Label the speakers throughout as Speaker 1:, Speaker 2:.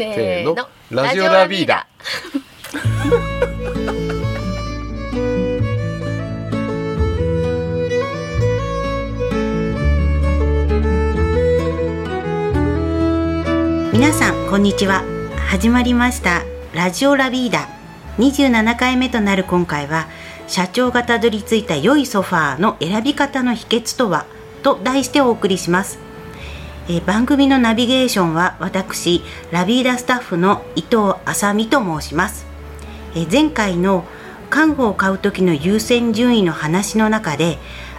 Speaker 1: せーの。
Speaker 2: ラジオラビーダ。
Speaker 3: 皆さんこんにちは。始まりました。ラジオラビーダ。27回目となる今回は社長がたどり着いた良いソファーの選び方の秘訣とは？と題してお送りしますえ番組のナビゲーションは私ラビーダスタッフの伊藤あさみと申します。え前回の家具を買う時の優先順位の話の中で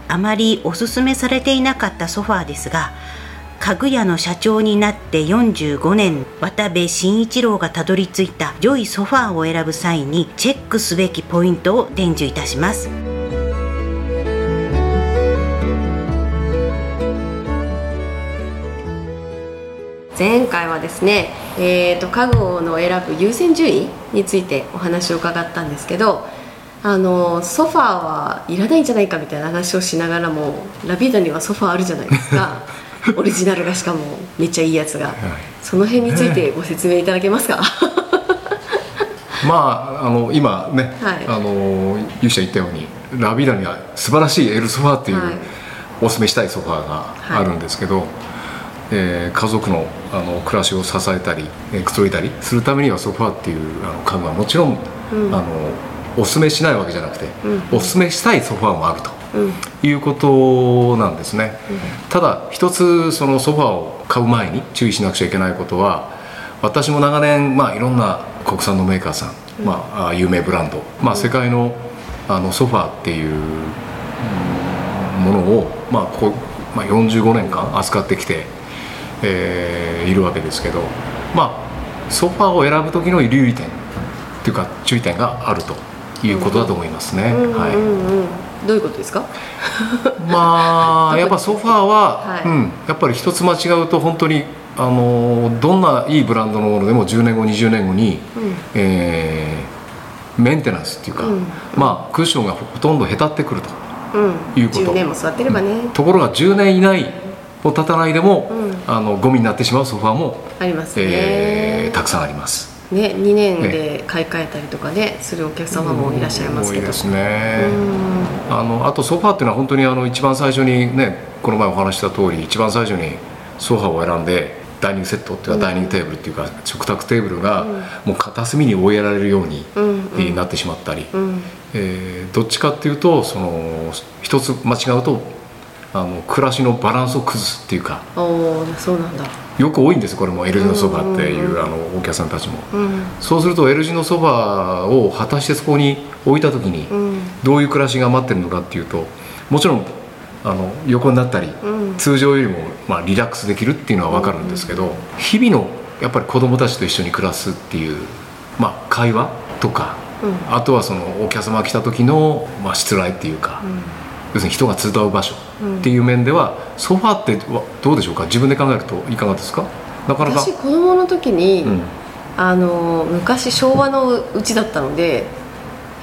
Speaker 3: あまりおすすめされていなかったソファーですが家具屋の社長になって45年渡部慎一郎がたどり着いた良いソファーを選ぶ際にチェックすべきポイントを伝授いたします。
Speaker 1: 前回はですね、えー、と家具の選ぶ優先順位についてお話を伺ったんですけどあのソファーはいらないんじゃないかみたいな話をしながらもラビーダにはソファーあるじゃないですか。オリジナルがしかもめっちゃいいやつが、その辺についてご説明いただけますか？
Speaker 2: まああの今ね、
Speaker 1: はい。
Speaker 2: あのゆうしゃ言ったようにラビーダには素晴らしいエルソファーっていう、
Speaker 1: はい。
Speaker 2: おすすめしたいソファーがあるんですけど、えー家族のあの暮らしを支えたり、えーくつろいだりするためにはソファーっていうあの家具はもちろん、あのおすすめしないわけじゃなくて、おすすめしたいソファーもあると。
Speaker 1: うん。
Speaker 2: いうことなんですね、ただ一つそのソファーを買う前に注意しなくちゃいけないことは私も長年、まあ、いろんな国産のメーカーさん、まああ、有名ブランド、まあ、世界のあのソファーっていううんものを、まあここまあ、45年間扱ってきて、えーいるわけですけど、まあ、ソファーを選ぶ時の留意点っていうか注意点があるということだと思いますね。はい
Speaker 1: うんうんどういうことですか？
Speaker 2: まあ やっぱソファーは、
Speaker 1: はい。
Speaker 2: うん、やっぱり一つ間違うと本当にあのどんないいブランドのものでも10年後20年後に、えーメンテナンスっていうか、
Speaker 1: うん。
Speaker 2: まあクッションがほとんどへたってくると
Speaker 1: うん
Speaker 2: いうこと
Speaker 1: 10年も座ってればね、
Speaker 2: ところが10年以内を経たないでも、
Speaker 1: うん
Speaker 2: あのゴミになってしまうソファーも、
Speaker 1: ありますね、
Speaker 2: えーたくさんあります。
Speaker 1: ね2年で買い替えたりとかねするお客様もいらっしゃいますけど。
Speaker 2: 多いですね、
Speaker 1: うん。
Speaker 2: あのあとソファーっていうのは本当にあの一番最初にねこの前お話しした通り一番最初にソファーを選んでダイニングセットっていうか、ダイニングテーブルっていうか食卓テーブルがもう片隅に追いやられるように、なってしまったり、
Speaker 1: うん。
Speaker 2: えーどっちかっていうとその一つ間違うとあの暮らしのバランスを崩すっていうか
Speaker 1: おおそうなんだ。
Speaker 2: よく多いんですこれも L 字のソファーっていう,、
Speaker 1: うんうん
Speaker 2: あのお客さんたちも、
Speaker 1: うん
Speaker 2: そうすると L 字のソファーを果たしてそこに置いた時に、
Speaker 1: うん。
Speaker 2: どういう暮らしが待ってるのかっていうともちろんあの横になったり、
Speaker 1: うん。
Speaker 2: 通常よりも、まあ、リラックスできるっていうのは分かるんですけど、日々のやっぱり子供たちと一緒に暮らすっていう、まあ、会話とか、
Speaker 1: うん。
Speaker 2: あとはそのお客様が来た時の、まあ、しつらいっていうか、要するに人が集う場所っていう面では、ソファーってわどうでしょうか？自分で考えるといかがですか？なかなか。
Speaker 1: 私子供の時に、
Speaker 2: うん。
Speaker 1: あの昔昭和のうちだったので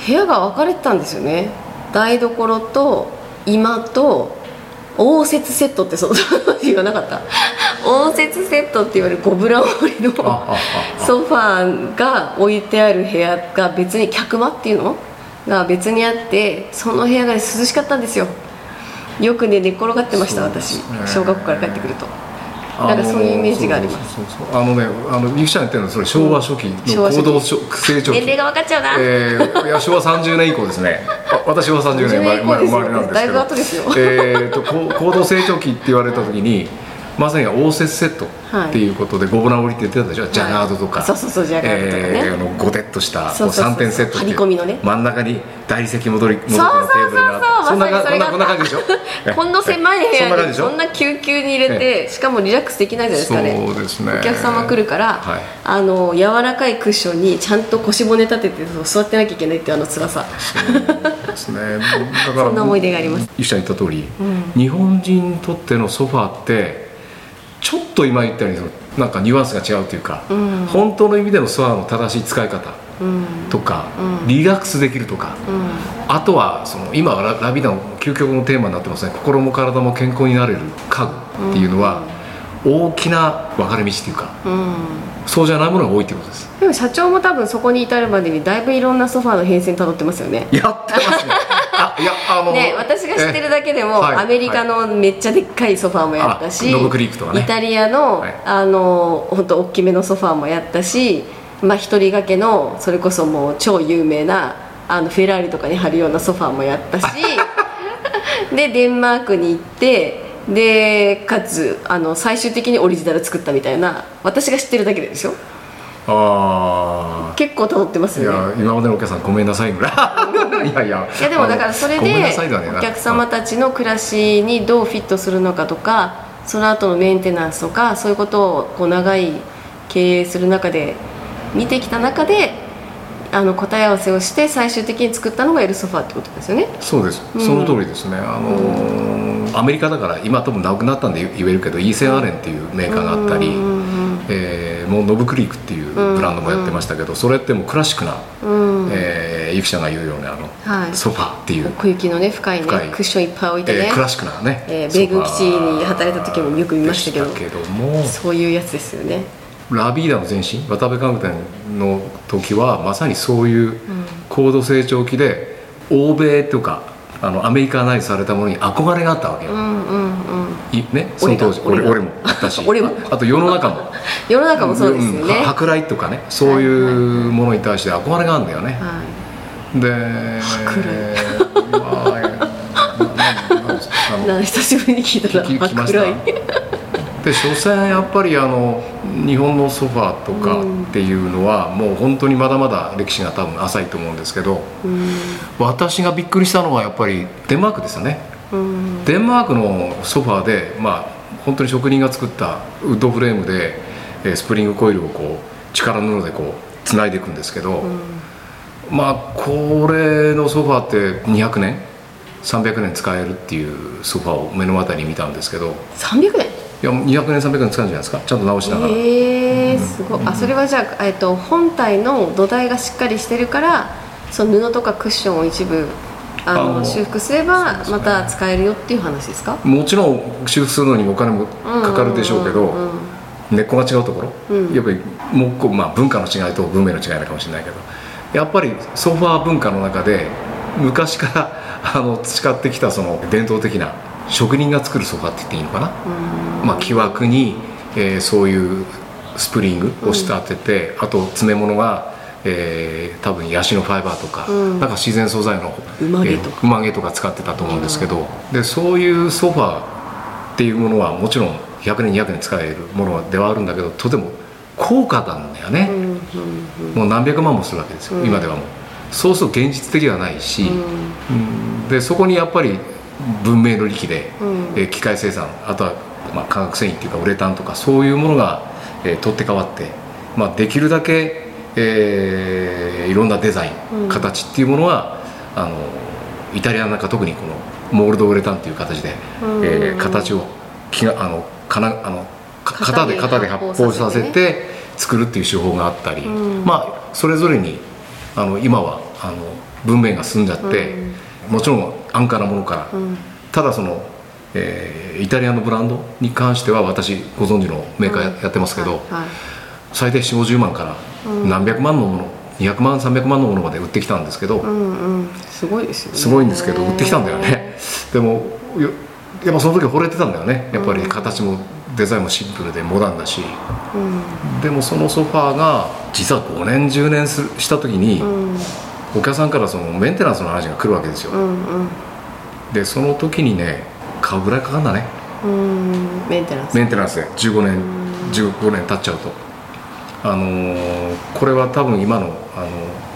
Speaker 1: 部屋が分かれてたんですよね。台所と居間と応接セットってその言わなかった。応接セットって言われるゴブラ折りのソファーが置いてある部屋が別に客間っていうのが別にあってその部屋が涼しかったんですよよくね寝っ転がってました私。小学校から帰ってくると。なんかそういうイメージがあります。
Speaker 2: あのねあのゆきちゃん言ってるのはそれ昭和初期の行動成長期。
Speaker 1: 年齢が分かっちゃうな、
Speaker 2: えー、いや昭和30年以降ですね。あ私は30年生まれ
Speaker 1: 30年以降ですよ。
Speaker 2: 生まれなんですけど。
Speaker 1: だいぶ後ですよ。
Speaker 2: えー、とこ高度成長期って言われた時にまさに応接セットっていうことで、ゴブラン折りって言ってたでしょ、ジャガードとか。
Speaker 1: そうそうそうジャガードとかね。
Speaker 2: えーあのゴテッとした
Speaker 1: そうそうそう
Speaker 2: 3点セットっていう。
Speaker 1: 張り込みのね。
Speaker 2: 真ん中に大理石戻り戻りのテーブルがあって
Speaker 1: そ
Speaker 2: んな感じでしょ？
Speaker 1: こんな狭い部屋にそんな救急に入れてしかもリラックスできないじゃないですかね。
Speaker 2: そうですね。
Speaker 1: お客様来るから、
Speaker 2: はい。
Speaker 1: あの柔らかいクッションにちゃんと腰骨立てて座ってなきゃいけないっていうあの辛さ。
Speaker 2: ですね。だから
Speaker 1: そんな思い出があります。
Speaker 2: ゆきちゃん言った通り、日本人にとってのソファーってちょっと今言ったようになんかニュアンスが違うというか、
Speaker 1: ん。
Speaker 2: 本当の意味でのソファーの正しい使い方。
Speaker 1: うん
Speaker 2: とか、
Speaker 1: うん。
Speaker 2: リラックスできるとか、
Speaker 1: うん。
Speaker 2: あとはその今はララビダの究極のテーマになってますね。心も体も健康になれる家具っていうのは、大きな分かれ道っていうか
Speaker 1: うん。
Speaker 2: そうじゃないものが多いっていうことです。
Speaker 1: でも社長も多分そこに至るまでにだいぶいろんなソファーの変遷たどってますよね。
Speaker 2: やってますね。あいやあの
Speaker 1: ね、私が知ってるだけでも、
Speaker 2: えはい
Speaker 1: アメリカのめっちゃでっかいソファーもやったし、
Speaker 2: あノブクリークとかね。
Speaker 1: イタリアの、
Speaker 2: はい。
Speaker 1: あの本当大きめのソファーもやったし、まあ、一人掛けのそれこそもう超有名なあのフェラーリとかに貼るようなソファーもやったし でデンマークに行ってでかつあの最終的にオリジナル作ったみたいな私が知ってるだけででしょ
Speaker 2: あ
Speaker 1: 結構たどってます
Speaker 2: あい
Speaker 1: よね。
Speaker 2: や今までのお客さんごめんなさいぐらい。いやいや。
Speaker 1: いやでもだからそれでお客様たちの暮らしにどうフィットするのかとかその後のメンテナンスとかそういうことをこう長い経営する中で見てきた中であの答え合わせをして最終的に作ったのがエルソファーってことですよね？
Speaker 2: そうです。その通りですね、あのーアメリカだから今多分なくなったんで言えるけどイーセンアレンっていうメーカーがあったり、えーもうノブクリークっていうブランドもやってましたけど、それってもうクラシックな、
Speaker 1: うん。
Speaker 2: えーゆきちゃんが言うようなあの、
Speaker 1: はい。
Speaker 2: ソファーっていう、
Speaker 1: 奥行きのね深いねクッションいっぱい置いてね、
Speaker 2: えークラシックなね、
Speaker 1: えー米軍基地に働いた時もよく見ましたけど。
Speaker 2: けども。
Speaker 1: そういうやつですよね
Speaker 2: ラビーダの前身渡辺家具店の時はまさにそういう高度成長期で欧米とかあのアメリカナイズされたものに憧れがあったわけよ、
Speaker 1: うんうんうん
Speaker 2: いね、その当時
Speaker 1: 俺が
Speaker 2: 俺俺もあった。し
Speaker 1: 俺も
Speaker 2: ああと世の中も。
Speaker 1: 世の中もそうですよね、
Speaker 2: 舶来とかねそういうものに対して憧れがあるんだよね、
Speaker 1: はい
Speaker 2: で
Speaker 1: 舶
Speaker 2: まあなななんですか？あの
Speaker 1: なん久しぶりに聞いたな。
Speaker 2: 聞き聞きました？
Speaker 1: 白い
Speaker 2: で所詮やっぱりあの日本のソファーとかっていうのは、もう本当にまだまだ歴史が多分浅いと思うんですけど、私がびっくりしたのはやっぱりデンマークですよね、
Speaker 1: うん。
Speaker 2: デンマークのソファーでまあ本当に職人が作ったウッドフレームでえースプリングコイルをこう力布でこうつないでいくんですけど、まあこれのソファーって200年300年使えるっていうソファーを目の当たりに見たんですけど。
Speaker 1: 300年？
Speaker 2: いやもう200年300年使うんじゃないですか。ちゃんと直しながら、
Speaker 1: えー、すごい。あそれはじゃあ、えっと、本体の土台がしっかりしてるからその布とかクッションを一部あの修復すればまた使えるよっていう話ですか？
Speaker 2: もちろん修復するのにお金もかかるでしょうけど、
Speaker 1: んんうん
Speaker 2: 根っこが違うところ、
Speaker 1: うん。
Speaker 2: やっぱりもうこう、まあ、文化の違いと文明の違いなのかもしれないけどやっぱりソファー文化の中で昔からあの培ってきたその伝統的な職人が作るソファーって言っていいのかな、まあ、木枠に、えーそういうスプリングを仕立てて、あと詰め物が、えー多分ヤシのファイバーとか、
Speaker 1: うん。
Speaker 2: なんか自然素材の
Speaker 1: 馬毛とか。
Speaker 2: えー馬毛とか使ってたと思うんですけど、でそういうソファーっていうものはもちろん100年200年使えるものではあるんだけどとても高価なんだよね、
Speaker 1: うんうん。
Speaker 2: もう何百万もするわけですよ、
Speaker 1: うん。
Speaker 2: 今ではもう。そうすると現実的ではないし、
Speaker 1: うん。
Speaker 2: うん。でそこにやっぱり文明の利器で、
Speaker 1: うん。
Speaker 2: えー機械生産あとは、まあ、化学繊維っていうかウレタンとかそういうものが、えー取って代わって、まあ、できるだけ、えーいろんなデザイン、
Speaker 1: うん。
Speaker 2: 形っていうものはあのイタリアなんか特にこのモールドウレタンっていう形で、
Speaker 1: うん。
Speaker 2: えー形をきがあのかなあのか型で型
Speaker 1: で
Speaker 2: 発泡させて作るっていう手法があったり、
Speaker 1: うん。
Speaker 2: まあそれぞれにあの今はあの文明が進んじゃって、もちろん安価なものから、
Speaker 1: うん。
Speaker 2: ただその、えーイタリアのブランドに関しては私ご存知のメーカーや,、やってますけど、
Speaker 1: はいはい。
Speaker 2: 最低4 5 0万から何百万のもの200万300万のものまで売ってきたんですけど、
Speaker 1: うんうん。すごいですよね。
Speaker 2: すごいんですけど売ってきたんだよね。でもよやっぱその時惚れてたんだよね。やっぱり形もデザインもシンプルでモダンだし。
Speaker 1: うん。
Speaker 2: でもそのソファーが実は5年10年した時に、
Speaker 1: うん。
Speaker 2: お客さんからそのメンテナンスの話が来るわけですよ、
Speaker 1: うんうん
Speaker 2: でその時にね買うぐらいかかんだね。
Speaker 1: うんメンテナンス。
Speaker 2: メンテナンスで15年15年経っちゃうと。あのーこれは多分今のあの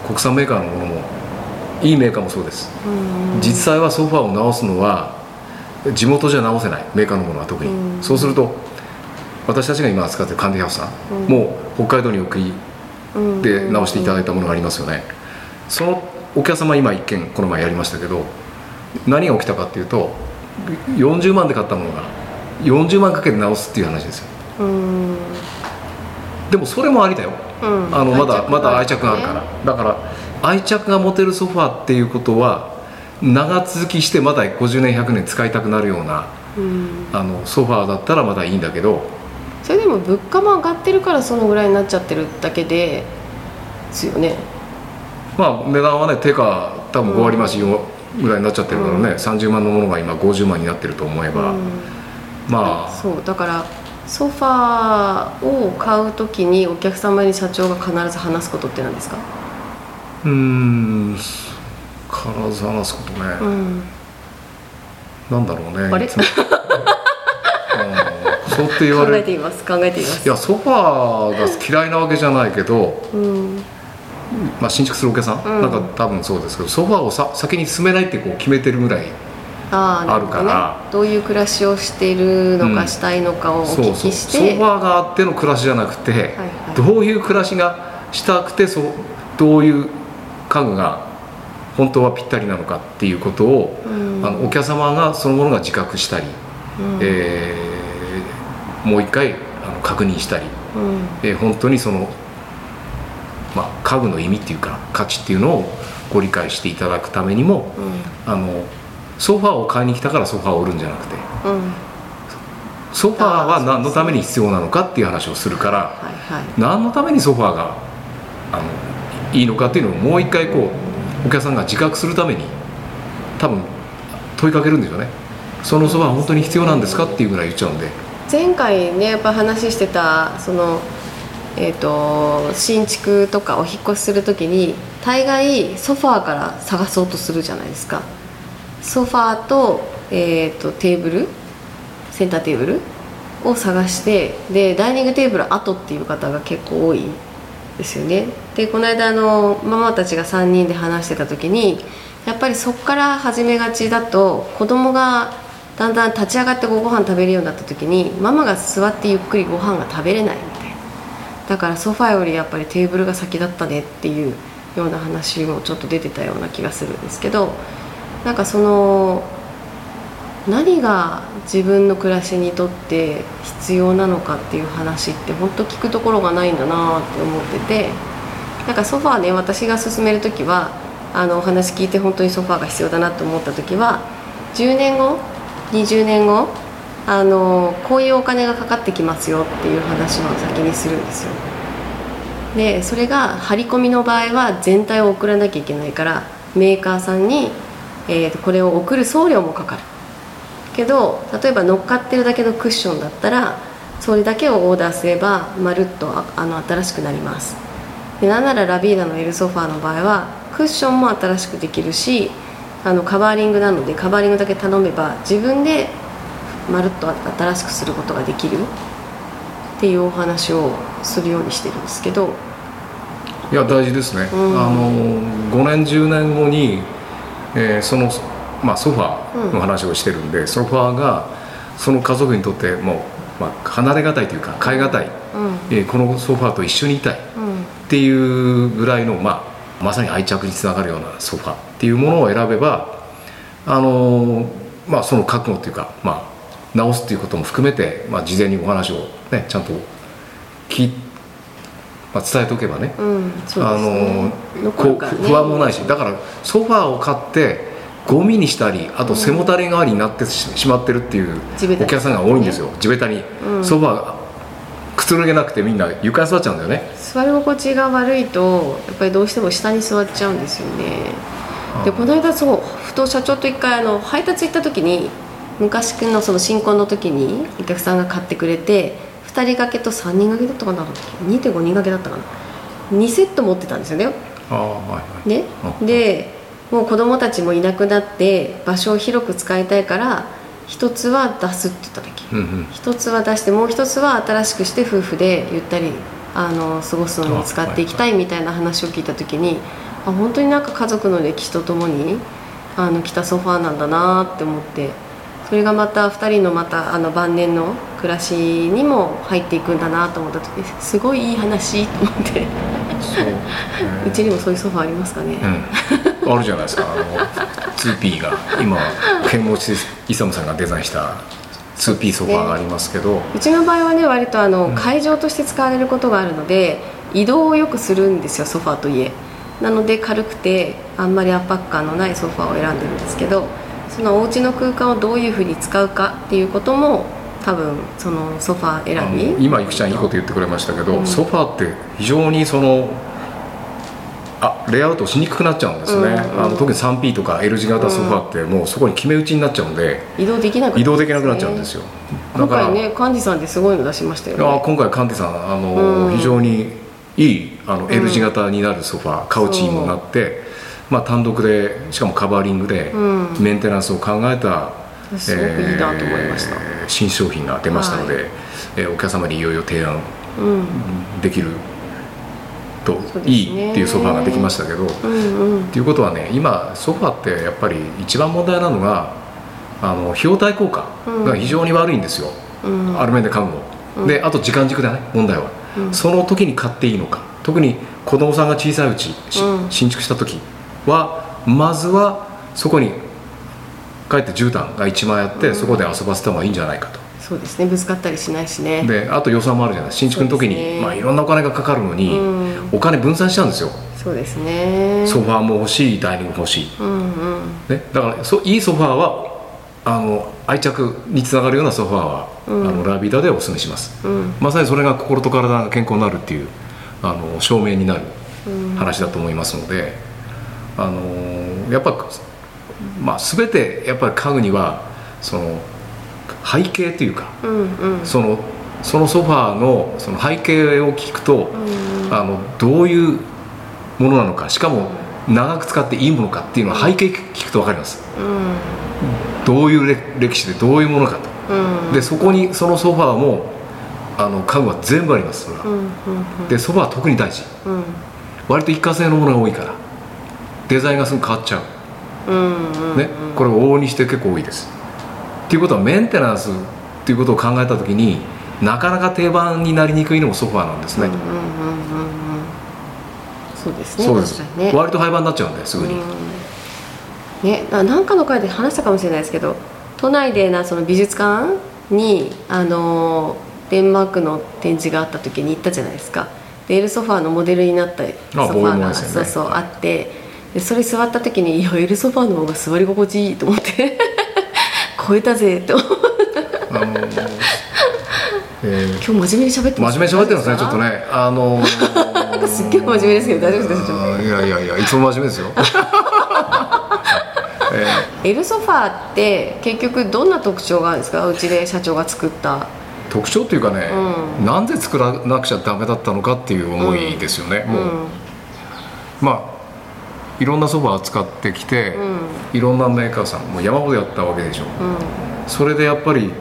Speaker 2: 国産メーカーのものもいいメーカーもそうです。
Speaker 1: うん。
Speaker 2: 実際はソファーを直すのは地元じゃ直せないメーカーのものは特に、
Speaker 1: うん。
Speaker 2: そうすると私たちが今扱ってるカンディハウスさん、
Speaker 1: うん。
Speaker 2: もう北海道に送り
Speaker 1: うん。
Speaker 2: で直していただいたものがありますよね、そのお客様今一件この前やりましたけど何が起きたかっていうと40万で買ったものが40万かけて直すっていう話ですよ。
Speaker 1: うん。
Speaker 2: でもそれもありだよ。
Speaker 1: うん。
Speaker 2: あのまだまだ愛着があるから。だから愛着が持てるソファーっていうことは長続きしてまだ50年100年使いたくなるような
Speaker 1: うん。
Speaker 2: あのソファーだったらまだいいんだけど。
Speaker 1: それでも物価も上がってるからそのぐらいになっちゃってるだけですよね。
Speaker 2: まあ値段はね定価多分5割増しぐらいになっちゃってるからね、
Speaker 1: うん。
Speaker 2: 30万のものが今50万になってると思えば、
Speaker 1: うん。
Speaker 2: まあ。
Speaker 1: そう。だからソファーを買うときにお客様に社長が必ず話すことって何ですか、
Speaker 2: うーん。必ず話すことね、
Speaker 1: うん、
Speaker 2: なんだろうね。
Speaker 1: あれ？
Speaker 2: そうって言わ
Speaker 1: 考
Speaker 2: れる。
Speaker 1: えています。考えています。
Speaker 2: いやソファーが嫌いなわけじゃないけど、
Speaker 1: うん
Speaker 2: まあ、新築するお客さん、
Speaker 1: うん。
Speaker 2: なんか多分そうですけどソファーをさ先に進めないってこう決めてるぐらい
Speaker 1: ある
Speaker 2: から。
Speaker 1: ね、どういう暮らしをしているのか、
Speaker 2: うん
Speaker 1: したいのかをお
Speaker 2: そうそう
Speaker 1: 聞きして
Speaker 2: ソファーがあっての暮らしじゃなくて、
Speaker 1: はい。
Speaker 2: どういう暮らしがしたくてそうどういう家具が本当はぴったりなのかっていうことを、
Speaker 1: うん。
Speaker 2: あのお客様がそのものが自覚したり、
Speaker 1: うん。
Speaker 2: えーもう一回あの確認したり、
Speaker 1: うん。
Speaker 2: えー本当にその、まあ、家具の意味っていうか価値っていうのをご理解していただくためにもあのソファーを買いに来たからソファーを売るんじゃなくて
Speaker 1: うん。うん
Speaker 2: ソファーは何のために必要なのかっていう話をするから
Speaker 1: はいはい。
Speaker 2: 何のためにソファーがあのいいのかっていうのをもう一回こうお客さんが自覚するために多分問いかけるんでしょうね。そのソファー本当に必要なんですかっていうぐらい言っちゃうんで。
Speaker 1: 前回ねやっぱ話してたそのえー、と新築とかお引越しする時に大概ソファーから探そうとするじゃないですか。ソファーと,、えー、とテーブルセンターテーブルを探してでダイニングテーブル後っていう方が結構多いですよね。でこの間あのママたちが3人で話してた時にやっぱりそこから始めがちだと子供がだんだん立ち上がってご飯食べるようになった時にママが座ってゆっくりご飯が食べれない。だからソファーよりやっぱりテーブルが先だったねっていうような話もちょっと出てたような気がするんですけどなんかその何が自分の暮らしにとって必要なのかっていう話って本当聞くところがないんだなって思っててなんかソファーね私が勧める時はあのお話聞いて本当にソファーが必要だなと思った時は10年後20年後あのこういうお金がかかってきますよっていう話を先にするんですよ。でそれが張り込みの場合は全体を送らなきゃいけないからメーカーさんに、えーとこれを送る送料もかかる。けど例えば乗っかってるだけのクッションだったらそれだけをオーダーすればまるっとああの新しくなります。でなんならラビーダの L ソファーの場合はクッションも新しくできるしあのカバーリングなのでカバーリングだけ頼めば自分でまるっと新しくすることができるっていうお話をするようにしてるんですけど。
Speaker 2: いや大事ですね、
Speaker 1: うん。
Speaker 2: あの5年10年後に、えーその、まあ、ソファーの話をしてるんで、ソファーがその家族にとってもう、まあ、離れがたいというか変えがたい、
Speaker 1: うん。
Speaker 2: えーこのソファーと一緒にいたい。っ
Speaker 1: うん。
Speaker 2: ていうぐらいの、まあ、まさに愛着につながるようなソファーっていうものを選べばあのまあ、その覚悟というか、まあ、直すっていうことも含めて、まあ、事前にお話を、ね、ちゃんと聞い、まあ、伝えておけばね。あの不安もないしだからソファーを買ってゴミにしたりあと背もたれ代わりになってししまってるっていうお客さんが多いんですよ地べたに、
Speaker 1: うん。
Speaker 2: ソファーがくつろげなくてみんな床に座っちゃうんだよね。
Speaker 1: 座り心地が悪いとやっぱりどうしても下に座っちゃうんですよね。で
Speaker 2: うん
Speaker 1: この間そうふと社長と一回あの配達行った時に昔のその新婚の時にお客さんが買ってくれて2人掛けと3人掛けだったかな2.5人掛けだったかな。2セット持ってたんですよね。
Speaker 2: ああはいはい。
Speaker 1: ね。
Speaker 2: うん
Speaker 1: でもう子供たちもいなくなって場所を広く使いたいから一つは出すって言っただけ
Speaker 2: うんうん。
Speaker 1: 一つは出してもう一つは新しくして夫婦でゆったりあの過ごすのに使っていきたいみたいな話を聞いた時にあ本当になんか家族の歴史とともにあの来たソファーなんだなって思ってそれがまた2人のまたあの晩年の暮らしにも入っていくんだなと思った時にすごいいい話と思って。
Speaker 2: そう、
Speaker 1: うちにもそういうソファーありますかね、
Speaker 2: うん、あるじゃないですか。あの 2P が今剣持勇さんがデザインした 2P ソファーがありますけど、
Speaker 1: うちの場合はね割とあの、
Speaker 2: うん。
Speaker 1: 会場として使われることがあるので移動をよくするんですよソファーといえ。なので軽くてあんまり圧迫感のないソファーを選んでるんですけどそのお家の空間をどういうふうに使うかっていうことも多分そのソファー選び
Speaker 2: 今いくちゃんいいこと言ってくれましたけど、
Speaker 1: うん。
Speaker 2: ソファーって非常にそのあレイアウトしにくくなっちゃうんですね、
Speaker 1: うんうん
Speaker 2: あの特に 3P とか L 字型ソファーってもうそこに決め打ちになっちゃうんで
Speaker 1: 移動できなくなっ
Speaker 2: 移動できなくなっちゃうんですよ。だ
Speaker 1: 今
Speaker 2: から、
Speaker 1: 回ね幹事さんってすごいの出しましたよね。
Speaker 2: いや今回カンティさんあの、
Speaker 1: うん。
Speaker 2: 非常にいいあの L 字型になるソファー、カウチにもなって、まあ、単独でしかもカバーリングで
Speaker 1: うん。
Speaker 2: メンテナンスを考えた、
Speaker 1: すごくいいなと思いました、
Speaker 2: えー新商品が出ましたので、
Speaker 1: はい。
Speaker 2: えーお客様にいよいよ提案
Speaker 1: うん。
Speaker 2: できると
Speaker 1: ね。
Speaker 2: いいっていうソファーができましたけど、
Speaker 1: うんうん。
Speaker 2: っていうことはね今ソファーってやっぱり一番問題なのがあの費用対効果が非常に悪いんですよ、
Speaker 1: うん。
Speaker 2: ある面で買うの、
Speaker 1: うん。
Speaker 2: であと時間軸だね問題は、
Speaker 1: うん。
Speaker 2: その時に買っていいのか。特に子供さんが小さいうち、し
Speaker 1: うん。
Speaker 2: 新築した時はまずはそこに帰って絨毯が1枚あって、
Speaker 1: うん。
Speaker 2: そこで遊ばせた方がいいんじゃないかと。
Speaker 1: そうですね。ぶつかったりしないしね。
Speaker 2: であと予算もあるじゃない。新築の時に、
Speaker 1: ね
Speaker 2: まあ、いろんなお金がかかるのに、
Speaker 1: うん。
Speaker 2: お金分散しちゃうんですよ。
Speaker 1: そうですね。
Speaker 2: ソファーも欲しいダイニングも欲しい、
Speaker 1: うんうん。
Speaker 2: ね、だからそいいソファーはあの愛着につながるようなソファーは、
Speaker 1: うん。
Speaker 2: あのラビダでお勧めします、
Speaker 1: うん。
Speaker 2: まさにそれが心と体が健康になるっていうあの証明になる話だと思いますので、あのやっぱ、まあ、全てやっぱり家具にはその背景というか
Speaker 1: うんうん。
Speaker 2: そのそのソファーのその背景を聞くと、
Speaker 1: うん
Speaker 2: あのどういうものなのかしかも長く使っていいものかっていうのは背景聞くと分かります。
Speaker 1: うん。
Speaker 2: どういう歴歴史でどういうものかと。
Speaker 1: うん
Speaker 2: でそこにそのソファーもあの家具は全部ありますそれは。
Speaker 1: うんうん。
Speaker 2: でソファーは特に大事。
Speaker 1: うん。
Speaker 2: 割と一過性のものが多いからデザインがすぐ変わっちゃう、
Speaker 1: うんうん
Speaker 2: ねこれを往々にして結構多いです。っていうことはメンテナンスっていうことを考えた時になかなか定番になりにくいのもソファーなんですね、
Speaker 1: うんうんうんうんうん。そうですね
Speaker 2: そうです、
Speaker 1: ね。
Speaker 2: 割と廃盤になっちゃうんですぐに、
Speaker 1: うん。ねななんかの回で話したかもしれないですけど都内でなその美術館にあのデンマークの展示があった時に行ったじゃないですか。でエルソファーのモデルになったソファ
Speaker 2: ボー
Speaker 1: が、
Speaker 2: ね。
Speaker 1: そうそうあってでそれ座った時にいやエルソファーの方が座り心地いいと思って。超えたぜって思う。
Speaker 2: あのえー。
Speaker 1: 今日真面目に喋ってます
Speaker 2: 真面目に喋ってるんですねちょっとね。あの
Speaker 1: なんかすっげえ真面目ですけど大丈夫ですか？
Speaker 2: いやいやいやいつも真面目ですよ、え
Speaker 1: エルソファーって結局どんな特徴があるんですか？うちで社長が作った。
Speaker 2: ー特徴っていうかね、
Speaker 1: う
Speaker 2: なんで作らなくちゃダメだったのかっていう思いですよね、もう、
Speaker 1: うん
Speaker 2: まあいろんなソファー使ってきて、いろんなメーカーさんもう山ほどやったわけでしょ。
Speaker 1: うん。
Speaker 2: それでやっぱり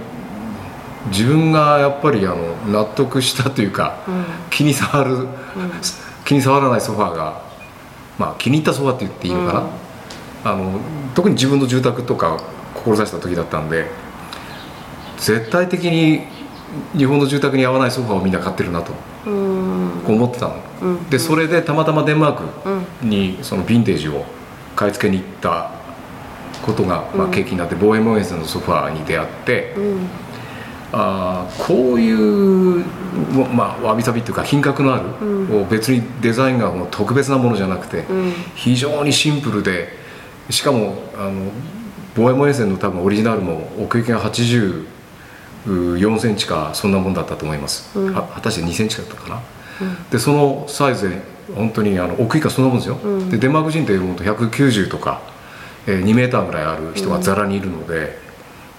Speaker 2: 自分がやっぱりあの納得したというか、
Speaker 1: うん。
Speaker 2: 気に障る、気に障らないソファーがまあ気に入ったソファーって言っていいのかな、あの特に自分の住宅とか志した時だったんで絶対的に日本の住宅に合わないソファーをみんな買ってるなと思ってたの、
Speaker 1: うん。
Speaker 2: でそれでたまたまデンマーク
Speaker 1: うん。
Speaker 2: にそのヴィンテージを買い付けに行ったことが、まあ、
Speaker 1: うん
Speaker 2: 契機になってボーエモエンスのソファーに出会って、
Speaker 1: うん。
Speaker 2: あーこういう、まあ、わびさびっていうか品格のある、
Speaker 1: うん。
Speaker 2: 別にデザインがもう特別なものじゃなくて、
Speaker 1: うん。
Speaker 2: 非常にシンプルでしかもあのボーエモエンセンの多分オリジナルも奥行きが84センチかそんなもんだったと思います、
Speaker 1: うん。
Speaker 2: は果たして2センチだったかな、
Speaker 1: うん
Speaker 2: でそのサイズで本当にあの奥行きがそんなもんですよ、
Speaker 1: うん。
Speaker 2: でデンマーク人って本当190とか、えー2メーターぐらいある人がざらにいるので、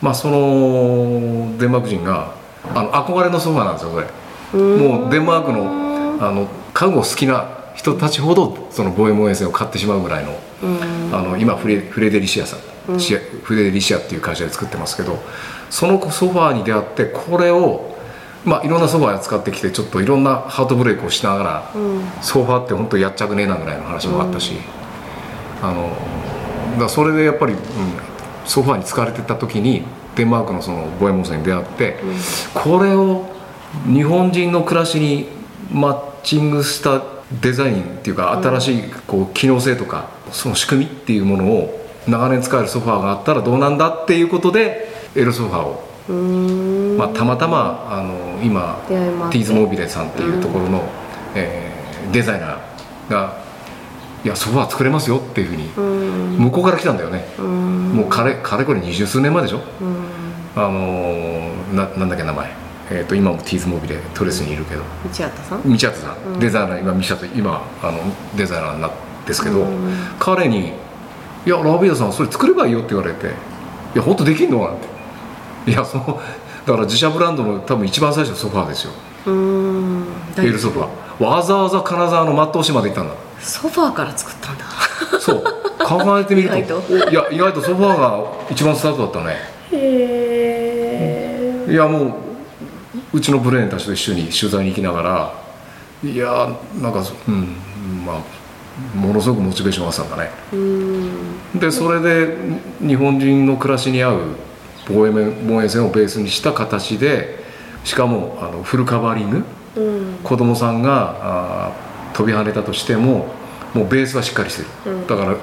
Speaker 2: まあそのデンマーク人があの憧れのソファーなんですよそれ、もうデンマークのあの家具を好きな人たちほどそのボーエモエンセンを買ってしまうぐらいの,、
Speaker 1: うん。
Speaker 2: あの今フレフレデリシアさん、フレデリシアっていう会社で作ってますけどそのソファーに出会ってこれをまあいろんなソファー使ってきてちょっといろんなハートブレイクをしながら、
Speaker 1: うん。
Speaker 2: ソファーって本当やっちゃくねえなぐらいの話もあったし、あのだそれでやっぱり、うん、ソファーに疲れてた時にデンマークのそのボエモンセンに出会って、これを日本人の暮らしにマッチングしたデザインっていうか新しいこう機能性とかその仕組みっていうものを長年使えるソファーがあったらどうなんだっていうことでエルソファーを、まあ、たまたまあの今ティーズモービレさんっていうところの、えーデザイナーが「いやソファー作れますよ」っていうふうに
Speaker 1: うん。
Speaker 2: 向こうから来たんだよね、
Speaker 1: うん。
Speaker 2: もうかれかれこれ二十数年前でしょ、
Speaker 1: うん。
Speaker 2: あのーななんだっけ名前。えー、と今もティーズモビでトレスにいるけど。
Speaker 1: 道畑さん？
Speaker 2: 道畑さん、
Speaker 1: うん。
Speaker 2: デザイナー今道畑今あのデザイナーなんですけど、
Speaker 1: うん。
Speaker 2: 彼に「いやラビーダさんそれ作ればいいよ」って言われて「いや本当できんの?」なんていやそのだから自社ブランドの多分一番最初のソファーですよ。
Speaker 1: うーん。
Speaker 2: エルソファー。わざわざ金沢の松通市まで行ったんだ。
Speaker 1: ソファーから作ったんだ。
Speaker 2: そう。考えてみると。
Speaker 1: 意外と。
Speaker 2: おいや意外とソファーが一番スタートだったね。
Speaker 1: へえ
Speaker 2: いやもううちのブレーンたちと一緒に取材に行きながらいやなんかうんまあものすごくモチベーションがあったんだね。
Speaker 1: うーん。
Speaker 2: でそれで日本人の暮らしに合う防衛面防衛線をベースにした形でしかもあのフルカバーリング？
Speaker 1: うん。
Speaker 2: 子供さんが飛び跳ねたとしてももうベースはしっかりしてる、
Speaker 1: うん。
Speaker 2: だから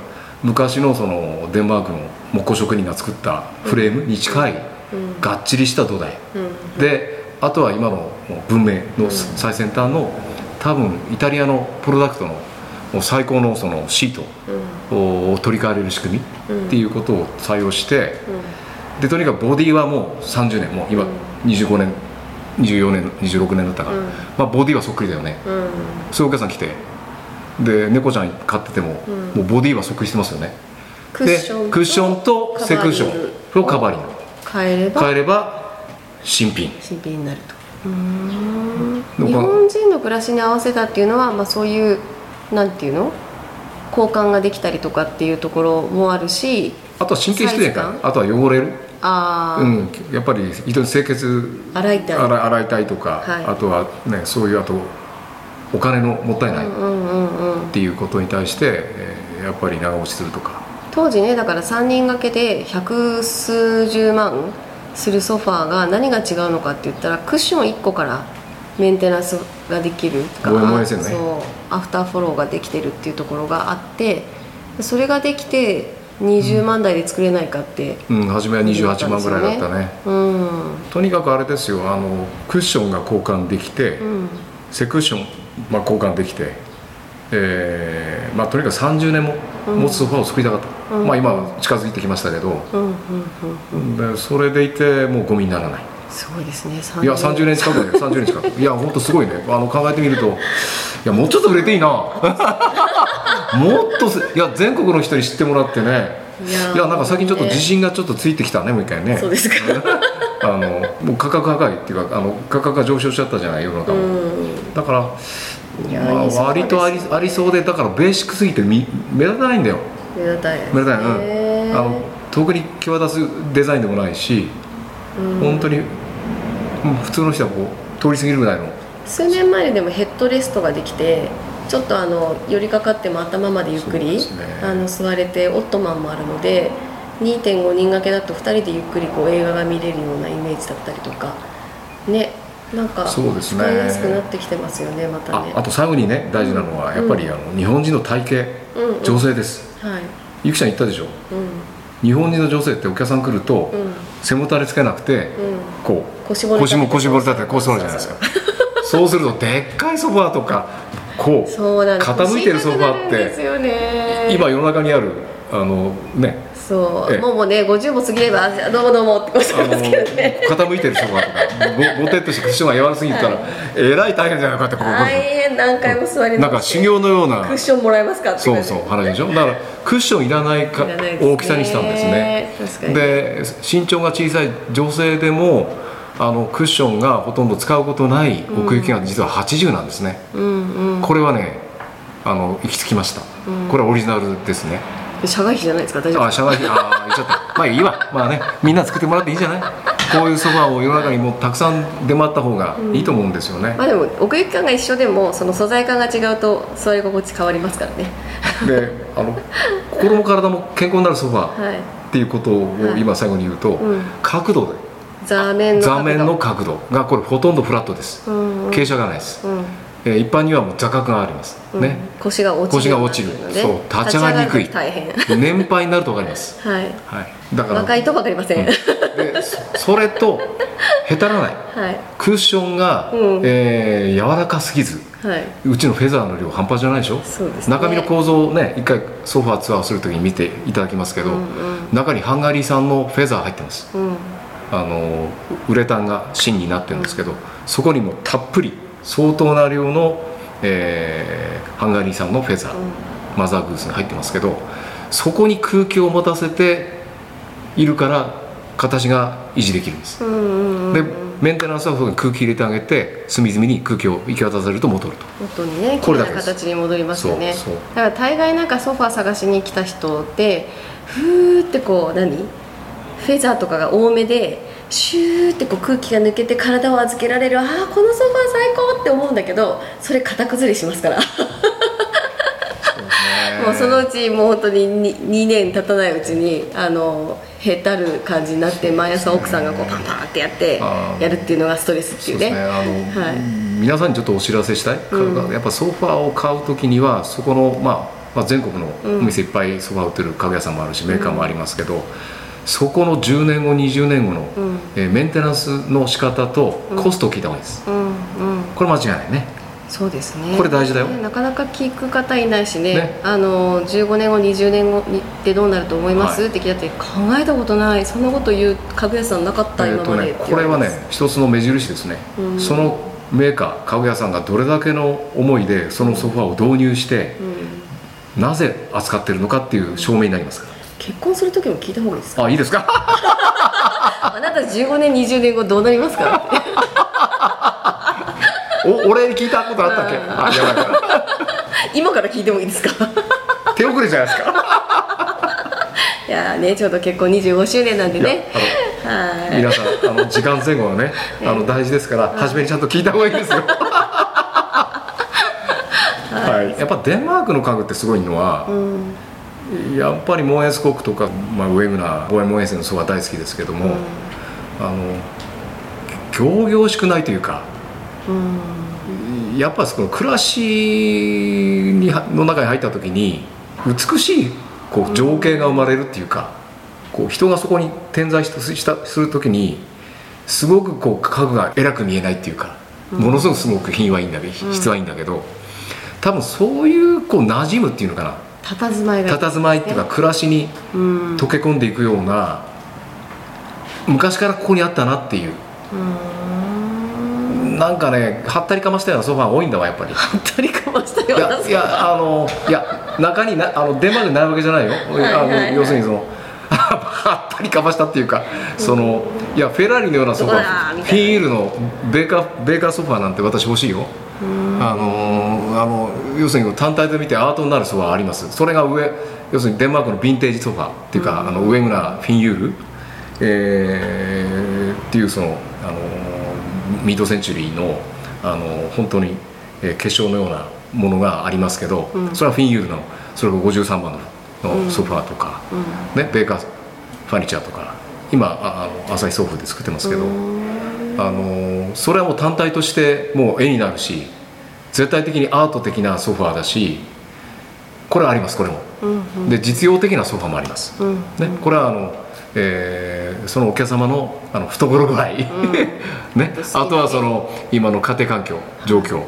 Speaker 2: 昔のそのデンマークの木工職人が作ったフレームに近い、
Speaker 1: うん。
Speaker 2: がっちりした土台。
Speaker 1: うん。
Speaker 2: であとは今の文明の最先端の多分イタリアのプロダクトのもう最高のそのシート
Speaker 1: うん。
Speaker 2: を取り替えれる仕組み
Speaker 1: うん
Speaker 2: っていうことを採用して
Speaker 1: う
Speaker 2: でとにかくボディはもう30年もう今
Speaker 1: うん。
Speaker 2: 25年24年26年だったから、
Speaker 1: うん。
Speaker 2: まあ、ボディはそっくりだよね。
Speaker 1: んうん。
Speaker 2: そういうお客さん来て。で猫ちゃん飼ってても、
Speaker 1: うん。
Speaker 2: もうボディはそっくりしてますよね。
Speaker 1: クッション
Speaker 2: でクッションとセクッションとカバーリン。グ
Speaker 1: 変えれば？
Speaker 2: 変えれば新品。
Speaker 1: 新品になると。日本人の暮らしに合わせたっていうのは、まあ、そういうなんていうの？交換ができたりとかっていうところもあるし
Speaker 2: あとは神経質でか。
Speaker 1: サイズ
Speaker 2: あとは汚れる
Speaker 1: ああ、
Speaker 2: うん、やっぱり人に清潔
Speaker 1: 洗いたい。
Speaker 2: 洗いたいとか、
Speaker 1: はい。
Speaker 2: あとはねそういうあとお金のもったいないっていうことに対して、えーやっぱり長持ちするとか。
Speaker 1: 当時ねだから3人掛けで百数十万するソファーが何が違うのかって言ったらクッション1個からメンテナンスができるか
Speaker 2: ごめんごめんですよね。
Speaker 1: そうアフターフォローができてるっていうところがあってそれができて20万台で作れないかって、
Speaker 2: うん。初めは28万ぐらいだったね。
Speaker 1: うん。
Speaker 2: とにかくあれですよ。あのクッションが交換できて、
Speaker 1: うん。
Speaker 2: セクッション、まあ、交換できて、えーまあ、とにかく30年も持つソファーを作りたかった、
Speaker 1: うん。
Speaker 2: まあ今は近づいてきましたけど、
Speaker 1: うんうんうん
Speaker 2: でそれでいてもうゴミにならない。
Speaker 1: すごいですね。30
Speaker 2: いや30年近くね30年近く。いや本当すごいね。あの考えてみるといやもうちょっと売れていいな。もっとすいや全国の人に知ってもらってね。
Speaker 1: いや
Speaker 2: なんか最近ちょっと自信がちょっとついてきたねもう一回ね。
Speaker 1: そうですか。
Speaker 2: あのもう価格破壊っていうかあの価格が上昇しちゃったじゃない世の中
Speaker 1: う
Speaker 2: も、
Speaker 1: ん。
Speaker 2: だからまあ割とありありそうでだからベーシックすぎてみ目立たないんだよ。
Speaker 1: 目立たない
Speaker 2: 目立たない、うん。あの特に際立つデザインでもないし、
Speaker 1: うん。
Speaker 2: 本当に、うん普通の人はこう通り過ぎるぐらいの
Speaker 1: 数年前にでもヘッドレストができてちょっとあの寄りかかっても頭までゆっくり、
Speaker 2: ね。
Speaker 1: あの座れてオットマンもあるので2.5人掛けだと2人でゆっくりこう映画が見れるようなイメージだったりとか。ねなんか
Speaker 2: そうですね。
Speaker 1: 使いやすくなってきてますよねまたね。
Speaker 2: ああと最後にね大事なのはやっぱり、あの日本人の体型、
Speaker 1: うんうん。
Speaker 2: 女性です。
Speaker 1: はい。
Speaker 2: ゆきちゃん言ったでしょ？
Speaker 1: うん。
Speaker 2: 日本人の女性ってお客さん来ると、
Speaker 1: うん。
Speaker 2: 背もたれつけなくて、
Speaker 1: うん。
Speaker 2: こう
Speaker 1: 腰
Speaker 2: も腰骨立ててこう座るじゃないですかそうするとでっかいソファーとかこう
Speaker 1: そうなんです。
Speaker 2: 傾いてるソファーって
Speaker 1: よね。
Speaker 2: 今世の中にあるあのね。
Speaker 1: そう、
Speaker 2: ええ。
Speaker 1: もうもうね50も過ぎれば「どうもどうも」ってこと
Speaker 2: あの
Speaker 1: なんですけどね。
Speaker 2: 傾いてるソファーとかぼぼてっとしてクッションが柔らすぎたら、えらい大変じゃないかってこう
Speaker 1: 大変何回も座り
Speaker 2: なんか修行のような
Speaker 1: クッションもらえますかって
Speaker 2: そうそう話でしょ。だからクッションいらないか
Speaker 1: ね。
Speaker 2: 大きさにしたんですね。
Speaker 1: 確かに。
Speaker 2: で身長が小さい女性でもあのクッションがほとんど使うことない奥行きが実は80なんですね、
Speaker 1: うんうん。
Speaker 2: これはねあの行き着きました、これはオリジナルですね。
Speaker 1: 社外費じゃないですか？大丈夫
Speaker 2: あ社外費あ言っちゃった。まあいいわ。まあねみんな作ってもらっていいじゃない？こういうソファーを世の中にもうたくさん出回った方がいいと思うんですよね、
Speaker 1: まあでも奥行き感が一緒でもその素材感が違うと座り心地変わりますからね。
Speaker 2: であの心も体も健康になるソファー
Speaker 1: はい。
Speaker 2: っていうことを今最後に言うと、
Speaker 1: うん。
Speaker 2: 角度で
Speaker 1: 座面の角度。
Speaker 2: 座面の角度がこれほとんどフラットです、
Speaker 1: うんうん。
Speaker 2: 傾斜がないです、
Speaker 1: うん。
Speaker 2: えー一般にはもう座角があります、
Speaker 1: うん。
Speaker 2: ね。
Speaker 1: 腰が落ちる
Speaker 2: そう。立ち上がりにくい。
Speaker 1: 大変。
Speaker 2: 年配になると分かります、
Speaker 1: はい。
Speaker 2: はい、だから。
Speaker 1: 若いと分かりません、
Speaker 2: でそそれとへたらない。
Speaker 1: はい。
Speaker 2: クッションが、
Speaker 1: うん。
Speaker 2: えー柔らかすぎず。
Speaker 1: はい。う
Speaker 2: ちのフェザーの量半端じゃないでしょ？
Speaker 1: そうですね。
Speaker 2: 中身の構造をね一回ソファーツアーするときに見ていただきますけど、
Speaker 1: うんうん。
Speaker 2: 中にハンガリー産のフェザー入ってます。
Speaker 1: うん
Speaker 2: あのウレタンが芯になってるんですけど、そこにもたっぷり相当な量の、えーハンガリー産のフェザー、マザーグースに入ってますけどそこに空気を持たせているから形が維持できるんです、でメンテナンスはそこに空気入れてあげて隅々に空気を行き渡せると戻ると。
Speaker 1: 本当にね綺麗な
Speaker 2: これだけです。
Speaker 1: 形に戻りますよね。だから大概なんかソファー探しに来た人ってふーってこう何？フェザーとかが多めでシューってこう空気が抜けて体を預けられるああこのソファー最高って思うんだけどそれ型崩れしますから。もうそのうちもう本当に 2, 2年経たないうちにあのへたる感じになって毎朝奥さんがこうパンパンってやってやるっていうのがストレスっていうね。
Speaker 2: ね。
Speaker 1: はい。
Speaker 2: 皆さんにちょっとお知らせしたい、
Speaker 1: うん。
Speaker 2: やっぱソファーを買う時にはそこの、まあ、まあ全国のお店いっぱいソファー売ってる家具屋さんもあるしメーカーもありますけど、そこの10年後20年後の、
Speaker 1: うん。
Speaker 2: えーメンテナンスの仕方とコストを聞いた方がいいです、
Speaker 1: うんうん。
Speaker 2: これ間違いないね。
Speaker 1: そうですね。
Speaker 2: これ大事だよ。
Speaker 1: ねなかなか聞く方いないしね。
Speaker 2: ね。
Speaker 1: あの15年後20年後にってどうなると思います、
Speaker 2: はい。
Speaker 1: って聞いたって考えたことない。そんなこと言う家具屋さんなかった今までって
Speaker 2: ねこれはね一つの目印ですね、
Speaker 1: うん。
Speaker 2: そのメーカー家具屋さんがどれだけの思いでそのソファーを導入して、
Speaker 1: うん。
Speaker 2: なぜ扱ってるのかっていう証明になりますか
Speaker 1: 結婚する時も聞いた方がいいですか？
Speaker 2: らあいいですか？
Speaker 1: あなた15年20年後どうなりますか
Speaker 2: お俺に聞いたことあったっけ？
Speaker 1: うん。
Speaker 2: あやばい。やばい
Speaker 1: 今から聞いてもいいですか？
Speaker 2: 手遅れじゃないですか？
Speaker 1: いやーねちょうど結婚25周年なんでね。はい。
Speaker 2: 皆さんあの時間前後はねあの大事ですから初めにちゃんと聞いた方がいいですよ。はい、やっぱデンマークの家具ってすごいのは、
Speaker 1: うん
Speaker 2: やっぱりモーエンスコックとか、まあ、ウェグナーボエモーエンセンのソファ大好きですけども、あの仰々しくないというか
Speaker 1: うん。
Speaker 2: やっぱその暮らしにの中に入った時に美しいこう情景が生まれるっていうか、こう人がそこに点在したしたする時にすごくこう家具が偉く見えないっていうか、ものすごくすごく品はいいんだけど質はいいんだけど多分そういうこう馴染むっていうのかな
Speaker 1: 佇まいが。
Speaker 2: 佇まいっていうか暮らしに
Speaker 1: うん。
Speaker 2: 溶け込んでいくような昔からここにあったなっていう。
Speaker 1: うん。
Speaker 2: なんかねはったりかましたようなソファー多いんだわやっぱり。
Speaker 1: 取りかましたよ
Speaker 2: いやいやあのいや中になあのデンマークにないわけじゃないよ、あの要するにその はったりかましたっていうかそのいやフェラーリのようなソファ
Speaker 1: ー
Speaker 2: フィールのベーカーベーカーソファーなんて私欲しいよあのあの要するに単体で見てアートになるソファーあります。それが上要するにデンマークのヴィンテージソファーっていうか、あのウェグナーフィンユール、えーっていうそのあのミッドセンチュリーのあの本当に、えー結晶のようなものがありますけど、
Speaker 1: うん。
Speaker 2: それはフィンユールのそれが53番の
Speaker 1: うん。
Speaker 2: のソファーとか、
Speaker 1: うん。
Speaker 2: ね、ベーカーファニチャーとか今ああの朝日ソフで作ってますけど、あのそれはもう単体としてもう絵になるし絶対的にアート的なソファーだしこれはありますこれも。
Speaker 1: うん
Speaker 2: で実用的なソファーもあります、
Speaker 1: うん
Speaker 2: ね、これはあの、えーそのお客様のあの懐具合、ね、あとはその今の家庭環境状況、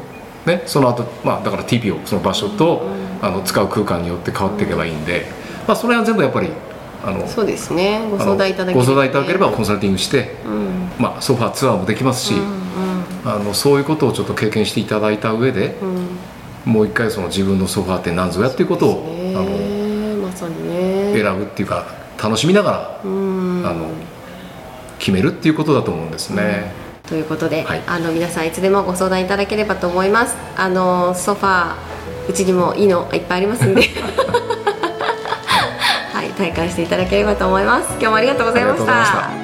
Speaker 2: ね、その後、まあだから TPO その場所と、あの使う空間によって変わっていけばいいんで、まあ、それは全部やっぱりあの
Speaker 1: そうですね。ご相談いただけ
Speaker 2: あのご相談いただければコンサルティングして、
Speaker 1: うん。
Speaker 2: まあ、ソファーツアーもできますし、
Speaker 1: うん
Speaker 2: あのそういうことをちょっと経験していただいた上で
Speaker 1: うん。うん
Speaker 2: もう一回その自分のソファーって何ぞやっていうことを、
Speaker 1: ね。
Speaker 2: あの
Speaker 1: まさにね。
Speaker 2: 選ぶっていうか楽しみながら、
Speaker 1: うん。
Speaker 2: あの決めるっていうことだと思うんですね。
Speaker 1: ということで、
Speaker 2: はい。
Speaker 1: あの皆さんいつでもご相談いただければと思います。あのソファーうちにもいいのいっぱいありますんで。はい。体感していただければと思います。今日もありがとうございまし
Speaker 2: ありがとうございました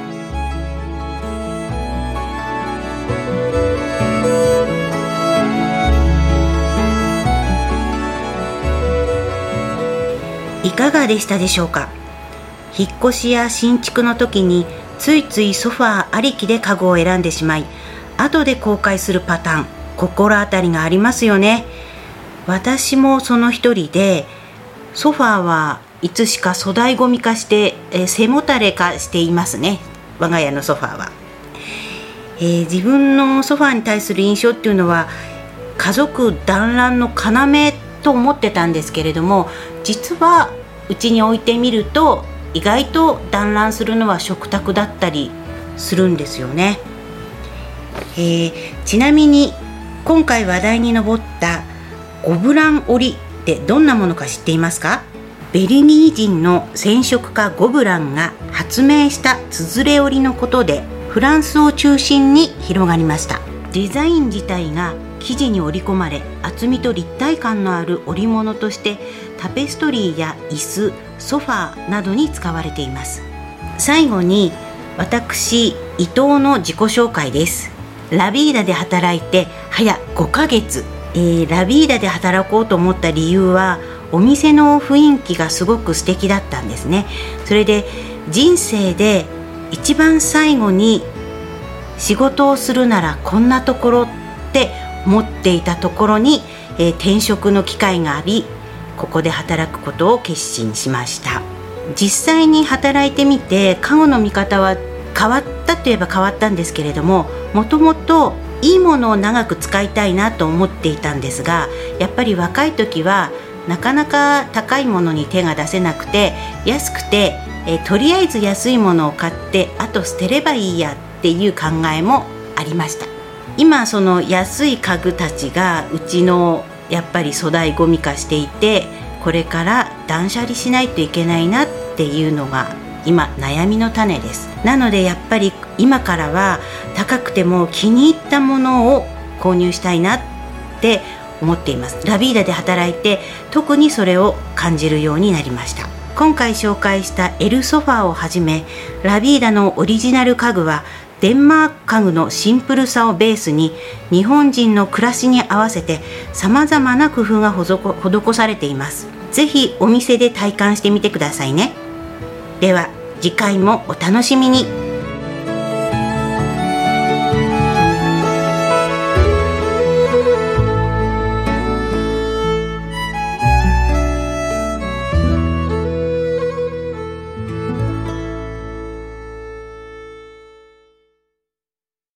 Speaker 3: かがでしたでしょうか？引っ越しや新築の時についついソファーありきで家具を選んでしまい後で後悔するパターン心当たりがありますよね。私もその一人でソファーはいつしか粗大ごみ化して、えー背もたれ化していますね。我が家のソファーは、えー自分のソファーに対する印象っていうのは家族団らんの要と思ってたんですけれども実はうちに置いてみると意外と団らんするのは食卓だったりするんですよね、えー、ちなみに今回話題に上ったゴブラン織ってどんなものか知っていますか？ベリニー人の染色家ゴブランが発明したつづれ織のことでフランスを中心に広がりました。デザイン自体が生地に織り込まれ厚みと立体感のある織物としてタペストリーや椅子ソファーなどに使われています。最後に私伊藤の自己紹介です。ラビーダで働いて早5ヶ月、えー、ラビーダで働こうと思った理由はお店の雰囲気がすごく素敵だったんですね。それで人生で一番最後に仕事をするならこんなところって思っていたところに、えー、転職の機会がありここで働くことを決心しました。実際に働いてみて家具の見方は変わったといえば変わったんですけれどももともといいものを長く使いたいなと思っていたんですがやっぱり若い時はなかなか高いものに手が出せなくて安くて、えとりあえず安いものを買ってあと捨てればいいやっていう考えもありました。今その安い家具たちがうちのやっぱり粗大ごみ化していてこれから断捨離しないといけないなっていうのが今悩みの種です。なのでやっぱり今からは高くても気に入ったものを購入したいなって思っています。ラビーダで働いて特にそれを感じるようになりました。今回紹介したエルソファーをはじめラビーダのオリジナル家具はデンマーク家具のシンプルさをベースに日本人の暮らしに合わせてさまざまな工夫が施されています。是非お店で体感してみてくださいね。では次回もお楽しみに。